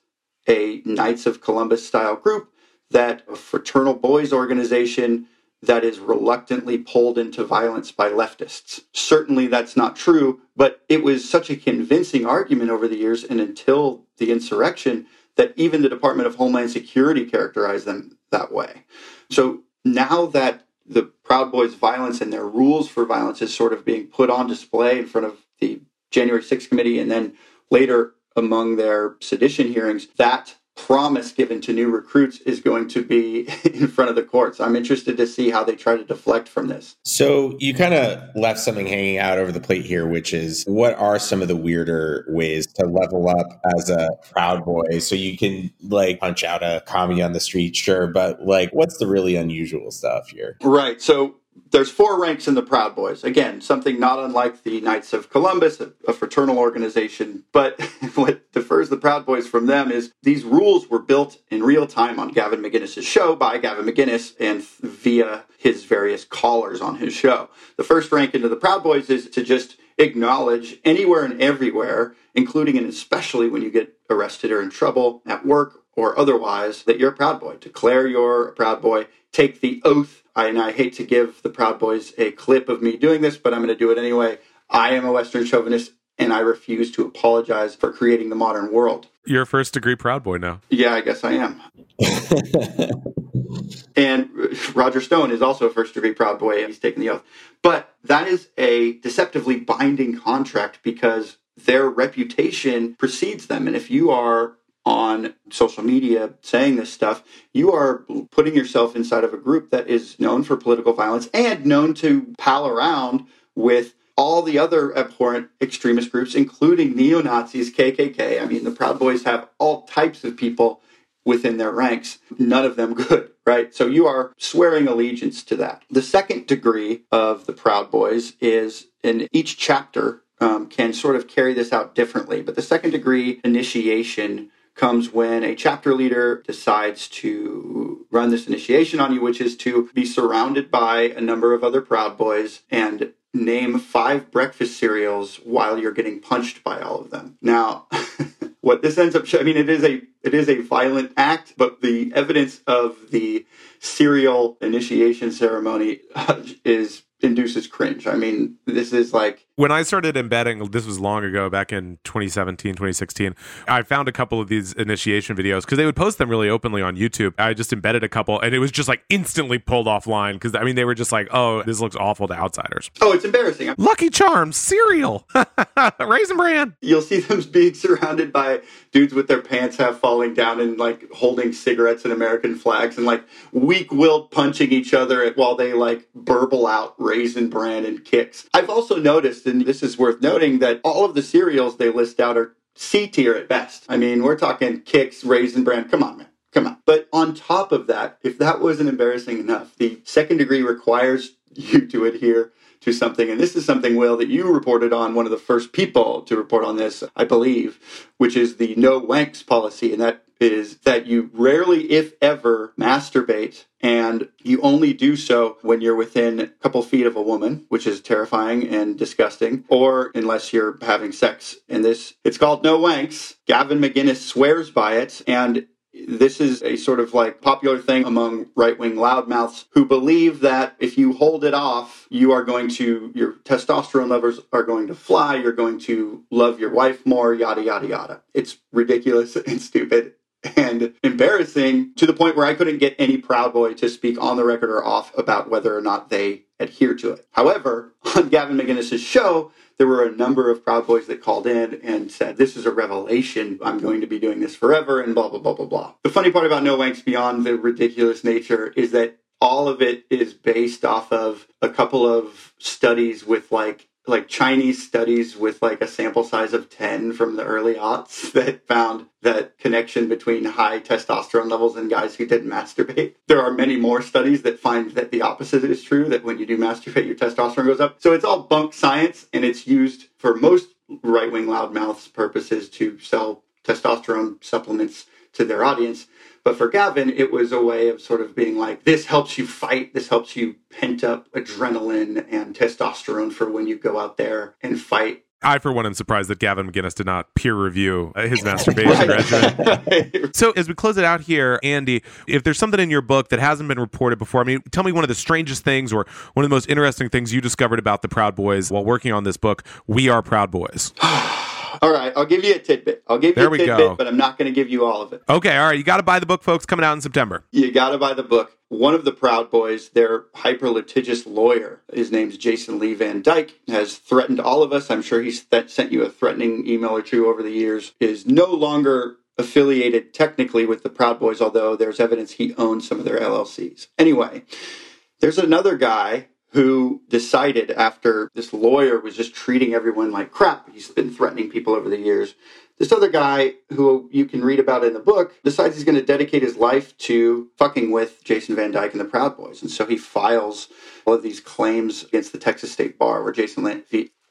a Knights of Columbus style group, that a fraternal boys organization that is reluctantly pulled into violence by leftists. Certainly that's not true, but it was such a convincing argument over the years and until the insurrection that even the Department of Homeland Security characterized them that way. So now that the Proud Boys violence and their rules for violence is sort of being put on display in front of the January 6th committee and then later among their sedition hearings, that promise given to new recruits is going to be *laughs* in front of the courts. I'm interested to see how they try to deflect from this. So you kind of left something hanging out over the plate here, which is what are some of the weirder ways to level up as a proud boy? So you can like punch out a commie on the street, sure, but like what's the really unusual stuff here? Right. So there's four ranks in the Proud Boys. Again, something not unlike the Knights of Columbus, a, a, fraternal organization. But *laughs* what differs the Proud Boys from them is these rules were built in real time on Gavin McInnes' show by Gavin McInnes and via his various callers on his show. The first rank into the Proud Boys is to just acknowledge anywhere and everywhere, including and especially when you get arrested or in trouble at work or otherwise, that you're a Proud Boy. Declare you're a Proud Boy. Take the oath I, and I hate to give the Proud Boys a clip of me doing this, but I'm going to do it anyway. I am a Western chauvinist, and I refuse to apologize for creating the modern world. You're a first degree Proud Boy now. Yeah, I guess I am. *laughs* and uh, Roger Stone is also a first degree Proud Boy. And he's taken the oath. But that is a deceptively binding contract because their reputation precedes them. And if you are on social media saying this stuff, you are putting yourself inside of a group that is known for political violence and known to pal around with all the other abhorrent extremist groups, including neo Nazis, KKK. I mean, the Proud Boys have all types of people within their ranks, none of them good, right? So you are swearing allegiance to that. The second degree of the Proud Boys is in each chapter um, can sort of carry this out differently, but the second degree initiation comes when a chapter leader decides to run this initiation on you, which is to be surrounded by a number of other Proud Boys and name five breakfast cereals while you're getting punched by all of them. Now, *laughs* what this ends up I mean it is a it is a violent act, but the evidence of the cereal initiation ceremony uh, is induces cringe. I mean, this is like when I started embedding, this was long ago, back in 2017, 2016. I found a couple of these initiation videos because they would post them really openly on YouTube. I just embedded a couple, and it was just like instantly pulled offline because I mean they were just like, "Oh, this looks awful to outsiders." Oh, it's embarrassing. Lucky Charms cereal, *laughs* raisin bran. You'll see them *laughs* being surrounded by dudes with their pants half falling down and like holding cigarettes and American flags and like weak-willed punching each other while they like burble out raisin bran and Kix. I've also noticed, and this is worth noting, that all of the cereals they list out are C tier at best. I mean, we're talking Kix, raisin bran. Come on, man. Come on. But on top of that, if that wasn't embarrassing enough, the second degree requires you to adhere to something. And this is something, Will, that you reported on, one of the first people to report on this, I believe, which is the no wanks policy. And that is that you rarely, if ever, masturbate and you only do so when you're within a couple feet of a woman, which is terrifying and disgusting, or unless you're having sex. In this, it's called no wanks. Gavin McInnes swears by it, and this is a sort of like popular thing among right wing loudmouths who believe that if you hold it off, you are going to, your testosterone levels are going to fly, you're going to love your wife more, yada, yada, yada. It's ridiculous *laughs* and stupid and embarrassing to the point where I couldn't get any Proud Boy to speak on the record or off about whether or not they adhere to it. However, on Gavin McInnes' show, there were a number of Proud Boys that called in and said, This is a revelation. I'm going to be doing this forever, and blah, blah, blah, blah, blah. The funny part about No Wanks Beyond the ridiculous nature is that all of it is based off of a couple of studies with like like Chinese studies with like a sample size of 10 from the early aughts *laughs* that found that connection between high testosterone levels and guys who didn't masturbate. There are many more studies that find that the opposite is true, that when you do masturbate, your testosterone goes up. So it's all bunk science and it's used for most right wing loudmouths purposes to sell testosterone supplements to their audience. But for Gavin, it was a way of sort of being like, this helps you fight. This helps you pent up adrenaline and testosterone for when you go out there and fight. I, for one, am surprised that Gavin McInnes did not peer review his masturbation *laughs* regimen. *laughs* so, as we close it out here, Andy, if there's something in your book that hasn't been reported before, I mean, tell me one of the strangest things or one of the most interesting things you discovered about the Proud Boys while working on this book. We are Proud Boys. *sighs* *sighs* *sighs* All right, I'll give you a tidbit. I'll give you There a we tidbit, go. but I'm not going to give you all of it. Okay, all right. You got to buy the book, folks. Coming out in September. You got to buy the book. One of the Proud Boys, their hyper litigious lawyer, his name's Jason Lee Van Dyke, has threatened all of us. I'm sure he's th- sent you a threatening email or two over the years. Is no longer affiliated technically with the Proud Boys, although there's evidence he owns some of their LLCs. Anyway, there's another guy who decided after this lawyer was just treating everyone like crap, he's been threatening people over the years. This other guy, who you can read about in the book, decides he's going to dedicate his life to fucking with Jason Van Dyke and the Proud Boys. And so he files all of these claims against the Texas State Bar where Jason, Lan-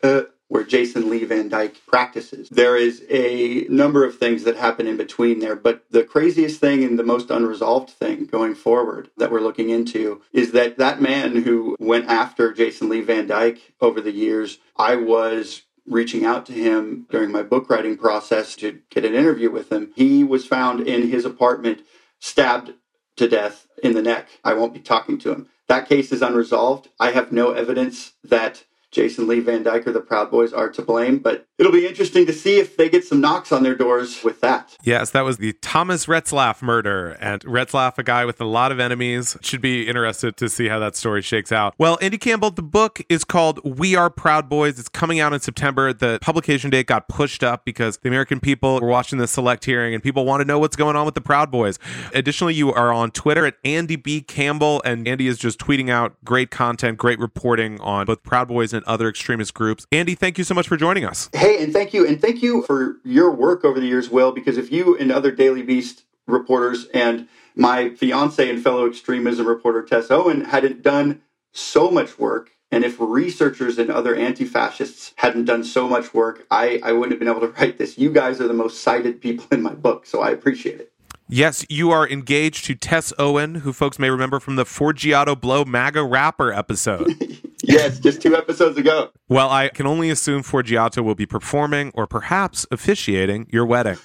uh, where Jason Lee Van Dyke practices. There is a number of things that happen in between there, but the craziest thing and the most unresolved thing going forward that we're looking into is that that man who went after Jason Lee Van Dyke over the years, I was reaching out to him during my book writing process to get an interview with him. He was found in his apartment stabbed to death in the neck. I won't be talking to him. That case is unresolved. I have no evidence that Jason Lee Van Dyke or the Proud Boys are to blame, but it'll be interesting to see if they get some knocks on their doors with that. Yes, that was the Thomas Retzlaff murder. And Retzlaff, a guy with a lot of enemies, should be interested to see how that story shakes out. Well, Andy Campbell, the book is called We Are Proud Boys. It's coming out in September. The publication date got pushed up because the American people were watching the select hearing and people want to know what's going on with the Proud Boys. Additionally, you are on Twitter at Andy B. Campbell, and Andy is just tweeting out great content, great reporting on both Proud Boys and other extremist groups. Andy, thank you so much for joining us. Hey, and thank you, and thank you for your work over the years, Will. Because if you and other Daily Beast reporters and my fiance and fellow extremism reporter Tess Owen hadn't done so much work, and if researchers and other anti-fascists hadn't done so much work, I, I wouldn't have been able to write this. You guys are the most cited people in my book, so I appreciate it. Yes, you are engaged to Tess Owen, who folks may remember from the Forgiato Blow MAGA rapper episode. *laughs* yes, just two episodes ago. Well, I can only assume Forgiato will be performing or perhaps officiating your wedding.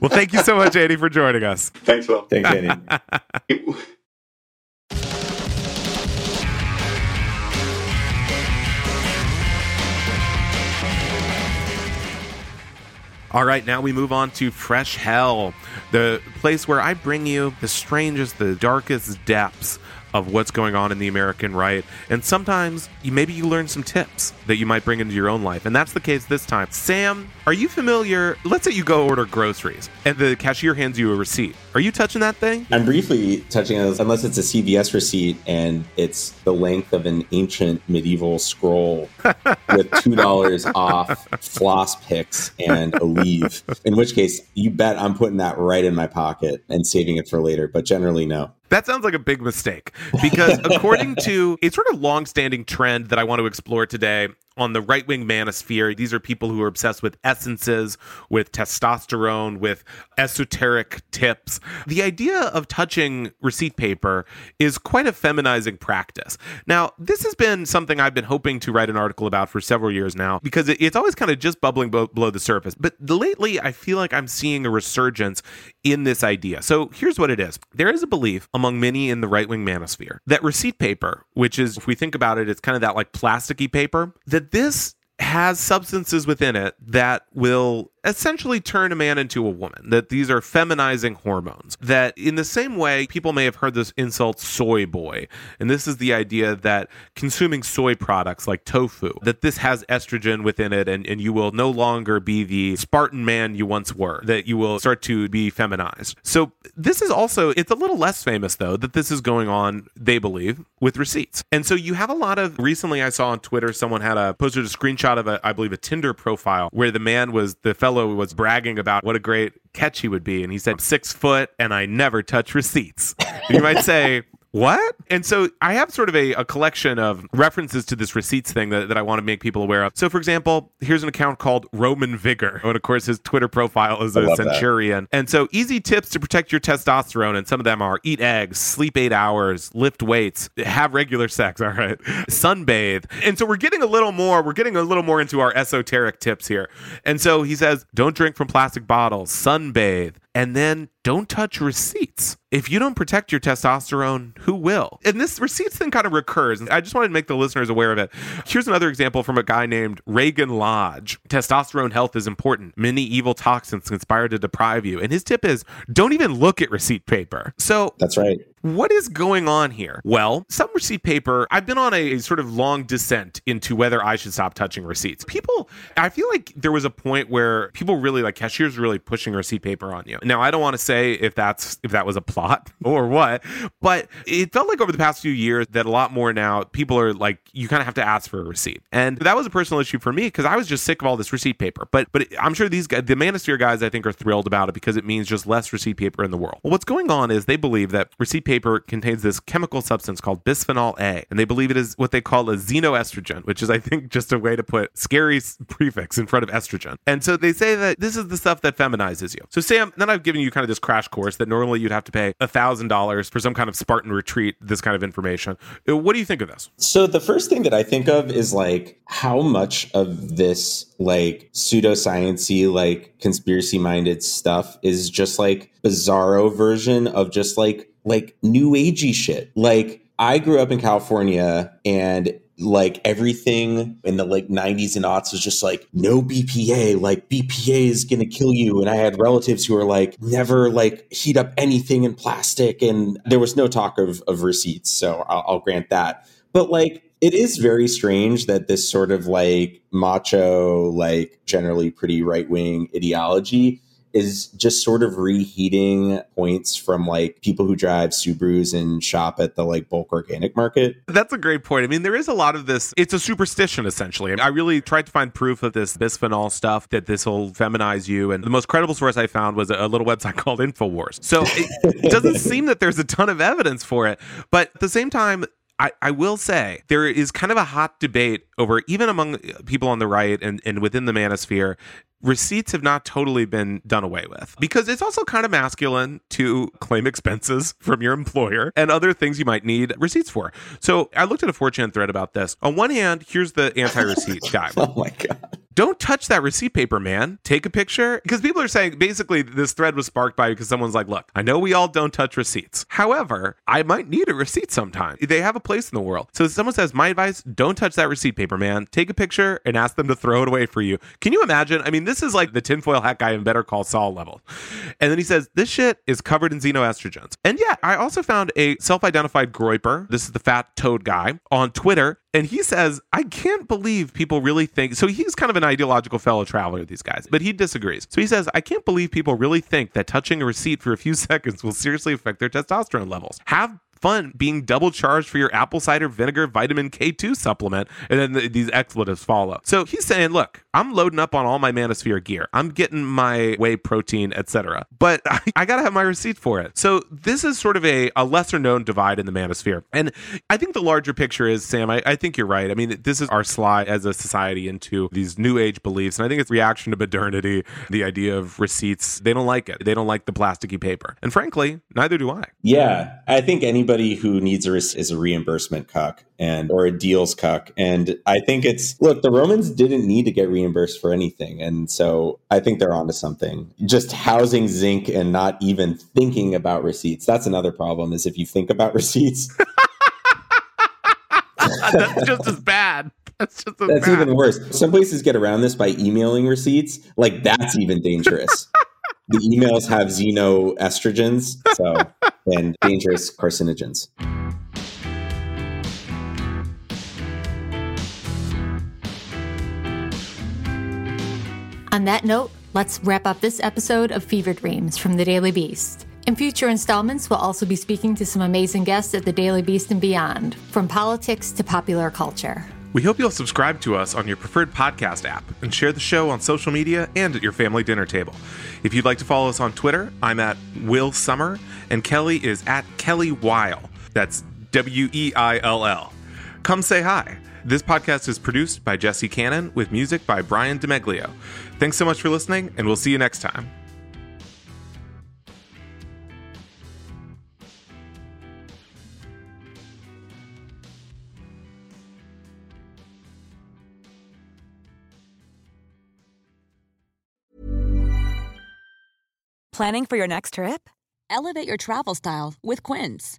well, thank you so much, Andy, for joining us. Thanks, Will. Thanks, Andy. *laughs* All right, now we move on to Fresh Hell, the place where I bring you the strangest, the darkest depths of what's going on in the American right. And sometimes you, maybe you learn some tips that you might bring into your own life. And that's the case this time. Sam, are you familiar? Let's say you go order groceries and the cashier hands you a receipt. Are you touching that thing? I'm briefly touching on this, unless it's a CVS receipt and it's the length of an ancient medieval scroll *laughs* with two dollars off floss picks and a leave. In which case, you bet I'm putting that right in my pocket and saving it for later. But generally, no. That sounds like a big mistake because according to a sort of long-standing trend that I want to explore today on the right wing manosphere. These are people who are obsessed with essences, with testosterone, with esoteric tips. The idea of touching receipt paper is quite a feminizing practice. Now, this has been something I've been hoping to write an article about for several years now because it's always kind of just bubbling below the surface. But lately, I feel like I'm seeing a resurgence in this idea. So here's what it is there is a belief among many in the right wing manosphere that receipt paper, which is, if we think about it, it's kind of that like plasticky paper, that this has substances within it that will essentially turn a man into a woman, that these are feminizing hormones. That in the same way, people may have heard this insult soy boy. And this is the idea that consuming soy products like tofu, that this has estrogen within it and, and you will no longer be the Spartan man you once were, that you will start to be feminized. So this is also, it's a little less famous though, that this is going on, they believe, with receipts. And so you have a lot of, recently I saw on Twitter, someone had a posted a screenshot of a, I believe, a Tinder profile where the man was the fellow was bragging about what a great catch he would be. And he said, six foot and I never touch receipts. *laughs* you might say, what? And so I have sort of a, a collection of references to this receipts thing that, that I want to make people aware of. So, for example, here's an account called Roman Vigor. And of course, his Twitter profile is a centurion. That. And so, easy tips to protect your testosterone. And some of them are eat eggs, sleep eight hours, lift weights, have regular sex. All right. Sunbathe. And so, we're getting a little more, we're getting a little more into our esoteric tips here. And so, he says, don't drink from plastic bottles, sunbathe, and then don't touch receipts. If you don't protect your testosterone, who will? And this receipts thing kind of recurs. And I just wanted to make the listeners aware of it. Here's another example from a guy named Reagan Lodge. Testosterone health is important. Many evil toxins conspire to deprive you. And his tip is don't even look at receipt paper. So that's right. What is going on here? Well, some receipt paper, I've been on a, a, sort of long descent into whether I should stop touching receipts. People, I feel like there was a point where people really like cashiers really pushing receipt paper on you. Now, I don't want to say if that's if that was a plot *laughs* or what, but it felt like over the past few years that a lot more now people are like you kind of have to ask for a receipt. And that was a personal issue for me because I was just sick of all this receipt paper. But but I'm sure these guys, the Manosphere guys I think are thrilled about it because it means just less receipt paper in the world. Well, what's going on is they believe that receipt paper contains this chemical substance called bisphenol A, and they believe it is what they call a xenoestrogen, which is, I think, *laughs* just a way to put scary prefix in front of estrogen. And so they say that this is the stuff that feminizes you. So, Sam, then I've given you kind of this crash course that normally you'd have to pay $1,000 for some kind of Spartan retreat, this kind of information. Uh, what do you think of this? So, the first thing that I think of is like how much of this like pseudosciency, like conspiracy minded stuff is just like bizarro version of just like like new agey shit. Like I grew up in California and like everything in the like 90s and aughts was just like no BPA, like BPA is gonna kill you. And I had relatives who were like never like heat up anything in plastic, and there was no talk of of receipts. So I'll, I'll grant that. But like it is very strange that this sort of like macho, like generally pretty right wing ideology is just sort of reheating points from like people who drive Subarus and shop at the like bulk organic market. That's a great point. I mean, there is a lot of this. It's a superstition essentially. I really tried to find proof of this bisphenol stuff that this will feminize you. And the most credible source I found was a little website *laughs* called Infowars. So it doesn't *laughs* seem that there's a ton of evidence for it. But at the same time, I, I will say there is kind of a hot debate over even among people on the right and, and within the manosphere receipts have not totally been done away with because it's also kind of masculine to claim expenses *laughs* from your employer and other things you might need receipts for. So I looked at a 4chan thread about this. On one hand, here's the *laughs* anti receipt guy. oh my God don't touch that receipt paper, man. Take a picture. Because people are saying basically this thread was sparked by because someone's like, look, I know we all don't touch receipts. However, I might need a receipt sometime. They have a place in the world. So someone says, my advice, don't touch that receipt paper, man. Take a picture and ask them to throw it away for you. Can you imagine? I mean, this is like the tinfoil hat guy in Better Call Saul level. And then he says, this shit is covered in xenoestrogens. And yeah, I also found a self identified groyper. This is the fat toad guy on Twitter and he says, I can't believe people really think. So he's kind of an ideological fellow traveler, these guys, but he disagrees. So he says, I can't believe people really think that touching a receipt for a few *laughs* seconds will seriously affect their testosterone levels. Have fun being double charged for your apple cider vinegar vitamin K2 supplement. And then the, these expletives follow. So he's saying, look, I'm loading up on all my Manosphere gear. I'm getting my whey protein, etc. But *laughs* I, I got to have my receipt for it. So this is sort of a, a lesser known divide in the Manosphere. And I think the larger picture is, Sam, I, I think you're right. I mean, this is our slide as a society into these new age beliefs. And I think it's reaction to modernity, the idea of receipts. They don't like it. They don't like the plasticky paper. And frankly, neither do I. Yeah. I think anybody who needs a is a reimbursement cuck and or a deals cuck. And I think it's look, the Romans didn't need to get reimbursed for anything. And so I think they're onto something. Just housing zinc and not even thinking about receipts. That's another problem is if you think about *laughs* receipts. *laughs* That's just as bad. That's just That's bad. even worse. Some places get around this by emailing receipts. Like that's even dangerous. *laughs* the emails have xenoestrogens, so and dangerous carcinogens. On that note, let's wrap up this episode of Fever Dreams from the Daily Beast. In future installments, we'll also be speaking to some amazing guests at the Daily Beast and beyond, from politics to popular culture. We hope you'll subscribe to us on your preferred podcast app and share the show on social media and at your family dinner table. If you'd like to follow us on Twitter, I'm at Will Sommer and Kelly is at Kelly Weill. That's W E I L L. Come say hi. This podcast is produced by Jesse Cannon with music by Brian DeMeglio. Thanks so much for listening, and we'll see you next time. Planning for your next trip? Elevate your travel style with Quince.